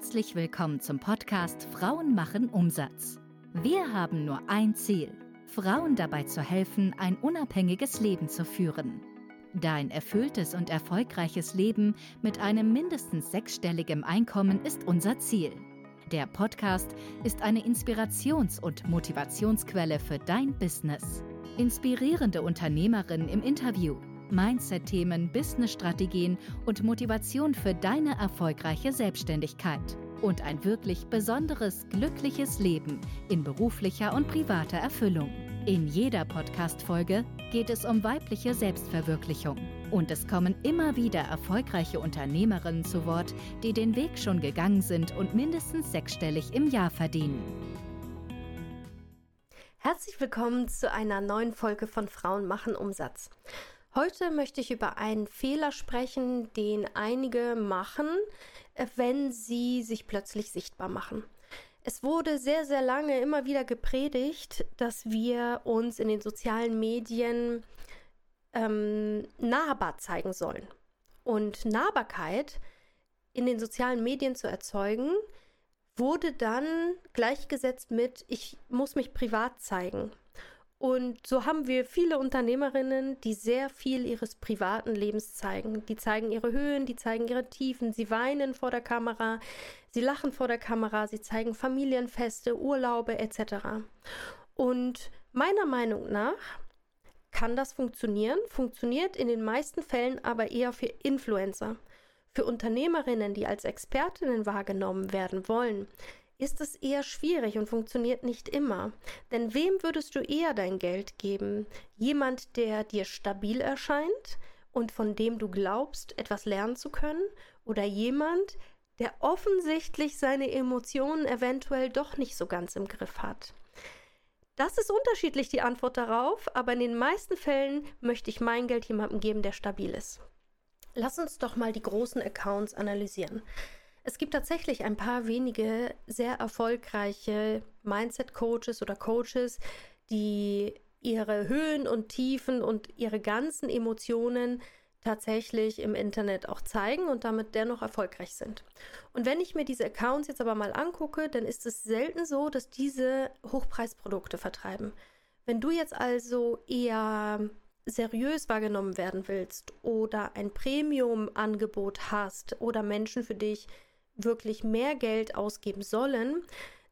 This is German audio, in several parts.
Herzlich willkommen zum Podcast Frauen machen Umsatz. Wir haben nur ein Ziel, Frauen dabei zu helfen, ein unabhängiges Leben zu führen. Dein erfülltes und erfolgreiches Leben mit einem mindestens sechsstelligem Einkommen ist unser Ziel. Der Podcast ist eine Inspirations- und Motivationsquelle für dein Business. Inspirierende Unternehmerinnen im Interview, Mindset-Themen, Business-Strategien und Motivation für deine erfolgreiche Selbstständigkeit. Und ein wirklich besonderes, glückliches Leben in beruflicher und privater Erfüllung. In jeder Podcast-Folge geht es um weibliche Selbstverwirklichung. Und es kommen immer wieder erfolgreiche Unternehmerinnen zu Wort, die den Weg schon gegangen sind und mindestens sechsstellig im Jahr verdienen. Herzlich willkommen zu einer neuen Folge von Frauen machen Umsatz. Heute möchte ich über einen Fehler sprechen, den einige machen, äh, wenn sie sich plötzlich sichtbar machen. Es wurde sehr, sehr lange immer wieder gepredigt, dass wir uns in den sozialen Medien ähm, nahbar zeigen sollen. Und Nahbarkeit in den sozialen Medien zu erzeugen, wurde dann gleichgesetzt mit, ich muss mich privat zeigen. Und so haben wir viele Unternehmerinnen, die sehr viel ihres privaten Lebens zeigen. Die zeigen ihre Höhen, die zeigen ihre Tiefen, sie weinen vor der Kamera, sie lachen vor der Kamera, sie zeigen Familienfeste, Urlaube etc. Und meiner Meinung nach kann das funktionieren, funktioniert in den meisten Fällen aber eher für Influencer. Für Unternehmerinnen, die als Expertinnen wahrgenommen werden wollen, ist es eher schwierig und funktioniert nicht immer. Denn wem würdest du eher dein Geld geben? Jemand, der dir stabil erscheint und von dem du glaubst, etwas lernen zu können? Oder jemand, der offensichtlich seine Emotionen eventuell doch nicht so ganz im Griff hat? Das ist unterschiedlich die Antwort darauf, aber in den meisten Fällen möchte ich mein Geld jemandem geben, der stabil ist. Lass uns doch mal die großen Accounts analysieren. Es gibt tatsächlich ein paar wenige sehr erfolgreiche Mindset-Coaches oder Coaches, die ihre Höhen und Tiefen und ihre ganzen Emotionen tatsächlich im Internet auch zeigen und damit dennoch erfolgreich sind. Und wenn ich mir diese Accounts jetzt aber mal angucke, dann ist es selten so, dass diese Hochpreisprodukte vertreiben. Wenn du jetzt also eher seriös wahrgenommen werden willst oder ein Premium-Angebot hast oder Menschen für dich wirklich mehr Geld ausgeben sollen,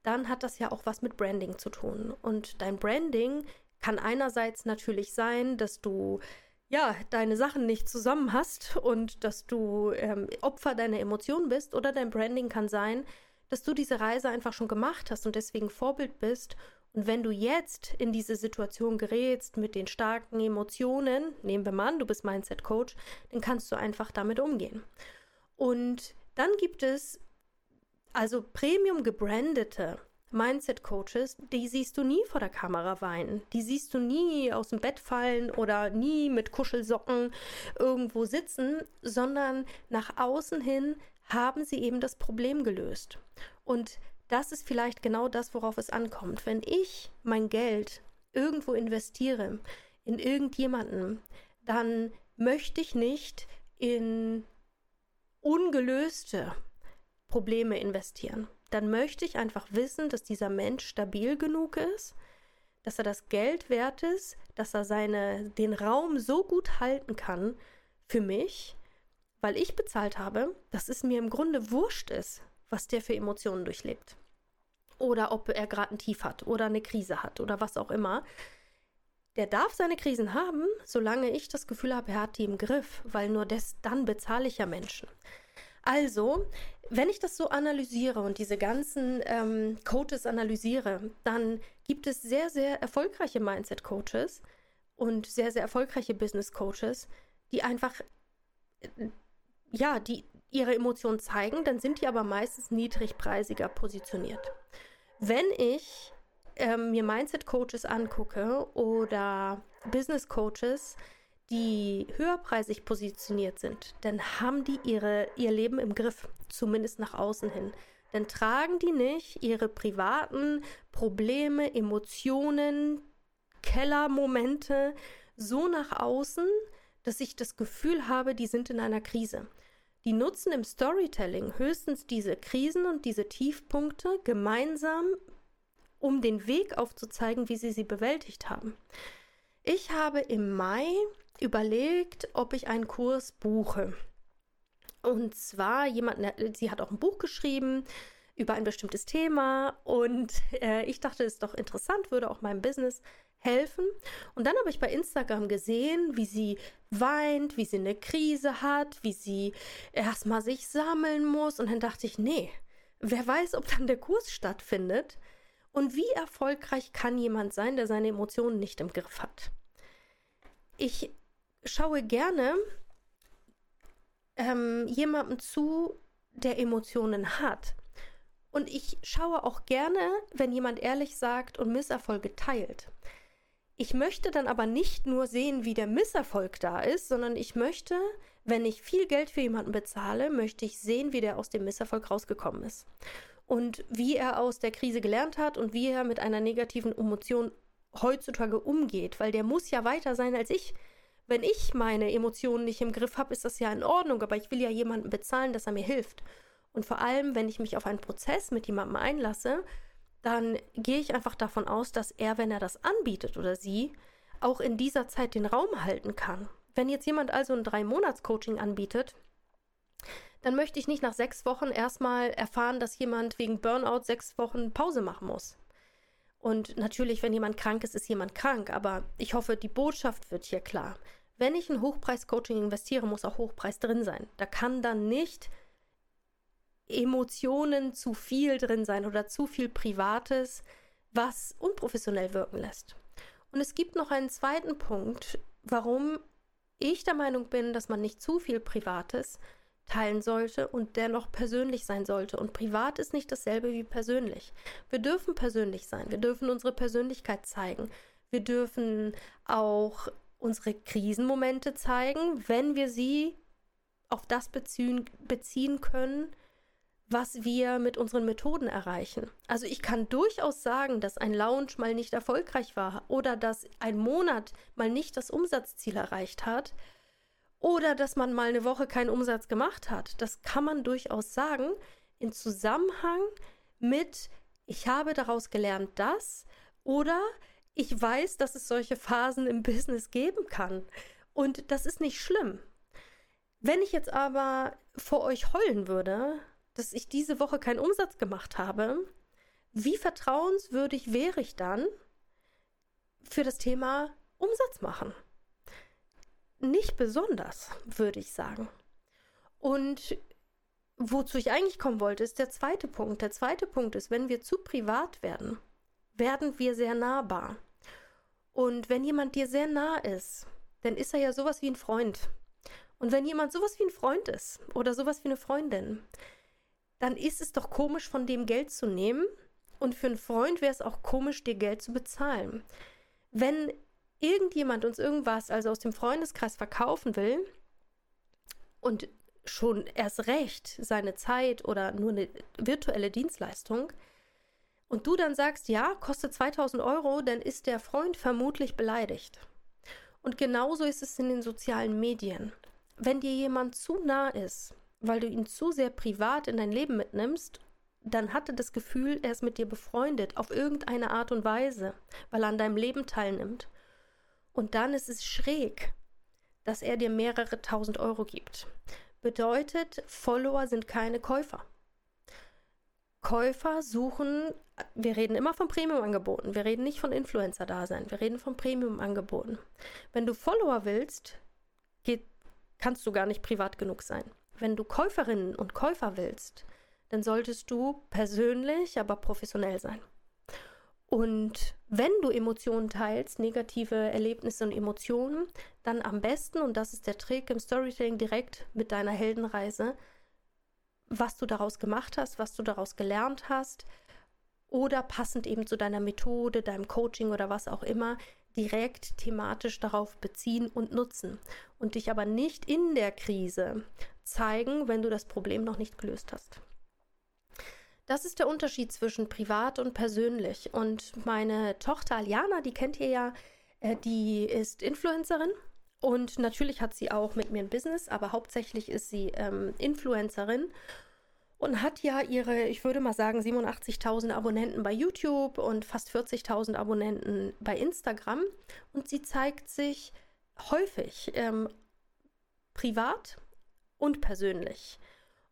dann hat das ja auch was mit Branding zu tun. Und dein Branding kann einerseits natürlich sein, dass du ja deine Sachen nicht zusammen hast und dass du ähm, Opfer deiner Emotionen bist, oder dein Branding kann sein, dass du diese Reise einfach schon gemacht hast und deswegen Vorbild bist. Und wenn du jetzt in diese Situation gerätst mit den starken Emotionen, nehmen wir mal an, du bist Mindset Coach, dann kannst du einfach damit umgehen. Und dann gibt es also Premium gebrandete Mindset Coaches, die siehst du nie vor der Kamera weinen. Die siehst du nie aus dem Bett fallen oder nie mit Kuschelsocken irgendwo sitzen, sondern nach außen hin haben sie eben das Problem gelöst. Und das ist vielleicht genau das, worauf es ankommt. Wenn ich mein Geld irgendwo investiere, in irgendjemanden, dann möchte ich nicht in ungelöste Probleme investieren. Dann möchte ich einfach wissen, dass dieser Mensch stabil genug ist, dass er das Geld wert ist, dass er seine, den Raum so gut halten kann für mich, weil ich bezahlt habe, dass es mir im Grunde wurscht ist, was der für Emotionen durchlebt. Oder ob er gerade ein Tief hat oder eine Krise hat oder was auch immer. Der darf seine Krisen haben, solange ich das Gefühl habe, er hat die im Griff, weil nur das, dann bezahle ich ja Menschen. Also, wenn ich das so analysiere und diese ganzen ähm, Coaches analysiere, dann gibt es sehr, sehr erfolgreiche Mindset-Coaches und sehr, sehr erfolgreiche Business-Coaches, die einfach, äh, ja, die ihre Emotionen zeigen, dann sind die aber meistens niedrigpreisiger positioniert. Wenn ich ähm, mir Mindset-Coaches angucke oder Business-Coaches, die höherpreisig positioniert sind, dann haben die ihre, ihr Leben im Griff, zumindest nach außen hin. Dann tragen die nicht ihre privaten Probleme, Emotionen, Kellermomente so nach außen, dass ich das Gefühl habe, die sind in einer Krise. Die nutzen im Storytelling höchstens diese Krisen und diese Tiefpunkte gemeinsam, um den Weg aufzuzeigen, wie sie sie bewältigt haben. Ich habe im Mai überlegt, ob ich einen Kurs buche. Und zwar jemand, sie hat auch ein Buch geschrieben über ein bestimmtes Thema und äh, ich dachte, es ist doch interessant, würde auch meinem Business helfen. Und dann habe ich bei Instagram gesehen, wie sie weint, wie sie eine Krise hat, wie sie erstmal sich sammeln muss. Und dann dachte ich, nee, wer weiß, ob dann der Kurs stattfindet. Und wie erfolgreich kann jemand sein, der seine Emotionen nicht im Griff hat? Ich schaue gerne ähm, jemandem zu, der Emotionen hat. Und ich schaue auch gerne, wenn jemand ehrlich sagt und Misserfolge teilt. Ich möchte dann aber nicht nur sehen, wie der Misserfolg da ist, sondern ich möchte, wenn ich viel Geld für jemanden bezahle, möchte ich sehen, wie der aus dem Misserfolg rausgekommen ist. Und wie er aus der Krise gelernt hat und wie er mit einer negativen Emotion heutzutage umgeht, weil der muss ja weiter sein als ich. Wenn ich meine Emotionen nicht im Griff habe, ist das ja in Ordnung, aber ich will ja jemanden bezahlen, dass er mir hilft. Und vor allem, wenn ich mich auf einen Prozess mit jemandem einlasse, dann gehe ich einfach davon aus, dass er, wenn er das anbietet oder sie, auch in dieser Zeit den Raum halten kann. Wenn jetzt jemand also ein Drei-Monats-Coaching anbietet, dann möchte ich nicht nach sechs Wochen erstmal erfahren, dass jemand wegen Burnout sechs Wochen Pause machen muss. Und natürlich, wenn jemand krank ist, ist jemand krank, aber ich hoffe, die Botschaft wird hier klar. Wenn ich ein Hochpreis-Coaching investiere, muss auch Hochpreis drin sein. Da kann dann nicht Emotionen zu viel drin sein oder zu viel Privates, was unprofessionell wirken lässt. Und es gibt noch einen zweiten Punkt, warum ich der Meinung bin, dass man nicht zu viel Privates teilen sollte und dennoch persönlich sein sollte. Und privat ist nicht dasselbe wie persönlich. Wir dürfen persönlich sein, wir dürfen unsere Persönlichkeit zeigen, wir dürfen auch unsere Krisenmomente zeigen, wenn wir sie auf das beziehen, beziehen können, was wir mit unseren Methoden erreichen. Also ich kann durchaus sagen, dass ein Lounge mal nicht erfolgreich war oder dass ein Monat mal nicht das Umsatzziel erreicht hat oder dass man mal eine Woche keinen Umsatz gemacht hat. Das kann man durchaus sagen in Zusammenhang mit, ich habe daraus gelernt das oder ich weiß, dass es solche Phasen im Business geben kann. Und das ist nicht schlimm. Wenn ich jetzt aber vor euch heulen würde, dass ich diese Woche keinen Umsatz gemacht habe, wie vertrauenswürdig wäre ich dann für das Thema Umsatz machen? Nicht besonders, würde ich sagen. Und wozu ich eigentlich kommen wollte, ist der zweite Punkt. Der zweite Punkt ist, wenn wir zu privat werden, werden wir sehr nahbar. Und wenn jemand dir sehr nah ist, dann ist er ja sowas wie ein Freund. Und wenn jemand sowas wie ein Freund ist oder sowas wie eine Freundin, dann ist es doch komisch, von dem Geld zu nehmen. Und für einen Freund wäre es auch komisch, dir Geld zu bezahlen. Wenn irgendjemand uns irgendwas, also aus dem Freundeskreis, verkaufen will und schon erst recht seine Zeit oder nur eine virtuelle Dienstleistung, und du dann sagst, ja, kostet 2000 Euro, dann ist der Freund vermutlich beleidigt. Und genauso ist es in den sozialen Medien. Wenn dir jemand zu nah ist, weil du ihn zu sehr privat in dein Leben mitnimmst, dann hat er das Gefühl, er ist mit dir befreundet, auf irgendeine Art und Weise, weil er an deinem Leben teilnimmt. Und dann ist es schräg, dass er dir mehrere tausend Euro gibt. Bedeutet, Follower sind keine Käufer. Käufer suchen, wir reden immer von Premium-Angeboten, wir reden nicht von Influencer-Dasein, wir reden von Premium-Angeboten. Wenn du Follower willst, geht, kannst du gar nicht privat genug sein wenn du Käuferinnen und Käufer willst, dann solltest du persönlich, aber professionell sein. Und wenn du Emotionen teilst, negative Erlebnisse und Emotionen, dann am besten, und das ist der Trick im Storytelling, direkt mit deiner Heldenreise, was du daraus gemacht hast, was du daraus gelernt hast, oder passend eben zu deiner Methode, deinem Coaching oder was auch immer, direkt thematisch darauf beziehen und nutzen und dich aber nicht in der Krise zeigen, wenn du das Problem noch nicht gelöst hast. Das ist der Unterschied zwischen privat und persönlich. Und meine Tochter Aliana, die kennt ihr ja, äh, die ist Influencerin Und natürlich hat sie auch mit mir ein Business, aber hauptsächlich ist sie ähm, Influencerin und hat ja ihre, ich würde mal sagen, 87.000 Abonnenten bei YouTube und fast 40.000 Abonnenten bei Instagram. Und sie zeigt sich häufig ähm, privat und persönlich.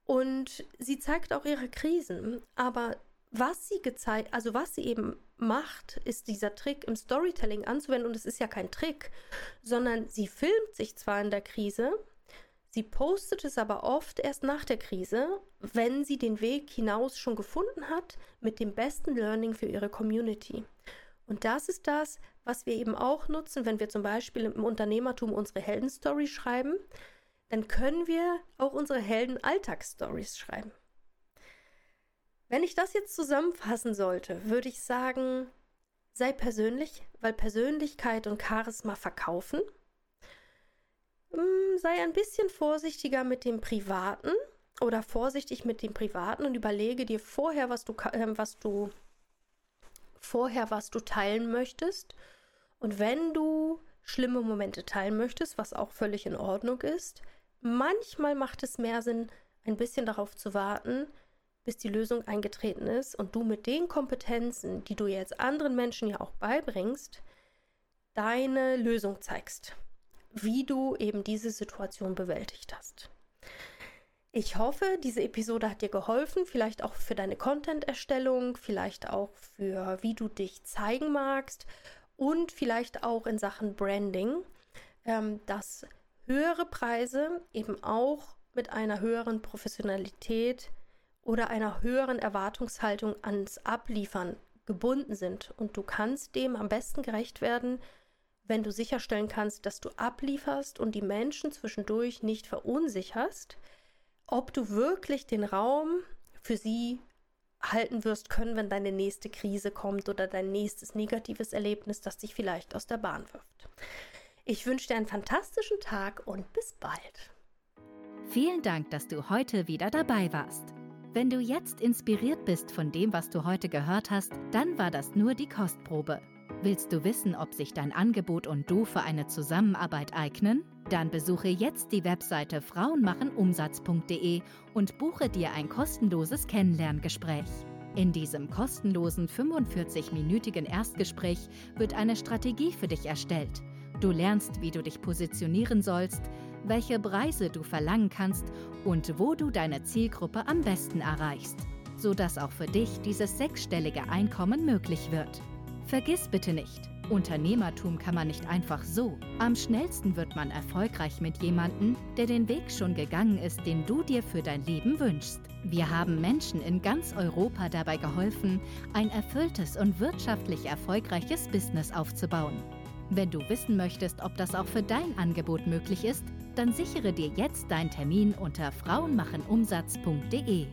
Und sie zeigt auch ihre Krisen, aber was sie gezeigt, also was sie eben macht, ist dieser Trick im Storytelling anzuwenden. Und es ist ja kein Trick, sondern sie filmt sich zwar in der Krise, sie postet es aber oft erst nach der Krise, wenn sie den Weg hinaus schon gefunden hat mit dem besten Learning für ihre Community. Und das ist das, was wir eben auch nutzen, wenn wir zum Beispiel im Unternehmertum unsere Heldenstory schreiben, dann können wir auch unsere Helden-Alltagsstories schreiben. Wenn ich das jetzt zusammenfassen sollte, würde ich sagen, sei persönlich, weil Persönlichkeit und Charisma verkaufen. Hm, sei ein bisschen vorsichtiger mit dem Privaten oder vorsichtig mit dem Privaten und überlege dir vorher, was du, äh, was du vorher, was du teilen möchtest. Und wenn du schlimme Momente teilen möchtest, was auch völlig in Ordnung ist, manchmal macht es mehr Sinn, ein bisschen darauf zu warten, bis die Lösung eingetreten ist und du mit den Kompetenzen, die du jetzt anderen Menschen ja auch beibringst, deine Lösung zeigst, wie du eben diese Situation bewältigt hast. Ich hoffe, diese Episode hat dir geholfen, vielleicht auch für deine Content-Erstellung, vielleicht auch für wie du dich zeigen magst und vielleicht auch in Sachen Branding, ähm, dass höhere Preise eben auch mit einer höheren Professionalität oder einer höheren Erwartungshaltung ans Abliefern gebunden sind. Und du kannst dem am besten gerecht werden, wenn du sicherstellen kannst, dass du ablieferst und die Menschen zwischendurch nicht verunsicherst, ob du wirklich den Raum für sie halten wirst können, wenn deine nächste Krise kommt oder dein nächstes negatives Erlebnis, das dich vielleicht aus der Bahn wirft. Ich wünsche dir einen fantastischen Tag und bis bald. Vielen Dank, dass du heute wieder dabei warst. Wenn du jetzt inspiriert bist von dem, was du heute gehört hast, dann war das nur die Kostprobe. Willst du wissen, ob sich dein Angebot und du für eine Zusammenarbeit eignen? Dann besuche jetzt die Webseite frauenmachenumsatz.de und buche dir ein kostenloses Kennenlerngespräch. In diesem kostenlosen 45-minütigen Erstgespräch wird eine Strategie für dich erstellt. Du lernst, wie du dich positionieren sollst, welche Preise du verlangen kannst und wo du deine Zielgruppe am besten erreichst, sodass auch für dich dieses sechsstellige Einkommen möglich wird. Vergiss bitte nicht, Unternehmertum kann man nicht einfach so. Am schnellsten wird man erfolgreich mit jemandem, der den Weg schon gegangen ist, den du dir für dein Leben wünschst. Wir haben Menschen in ganz Europa dabei geholfen, ein erfülltes und wirtschaftlich erfolgreiches Business aufzubauen. Wenn du wissen möchtest, ob das auch für dein Angebot möglich ist, dann sichere dir jetzt deinen Termin unter frauenmachenumsatz.de.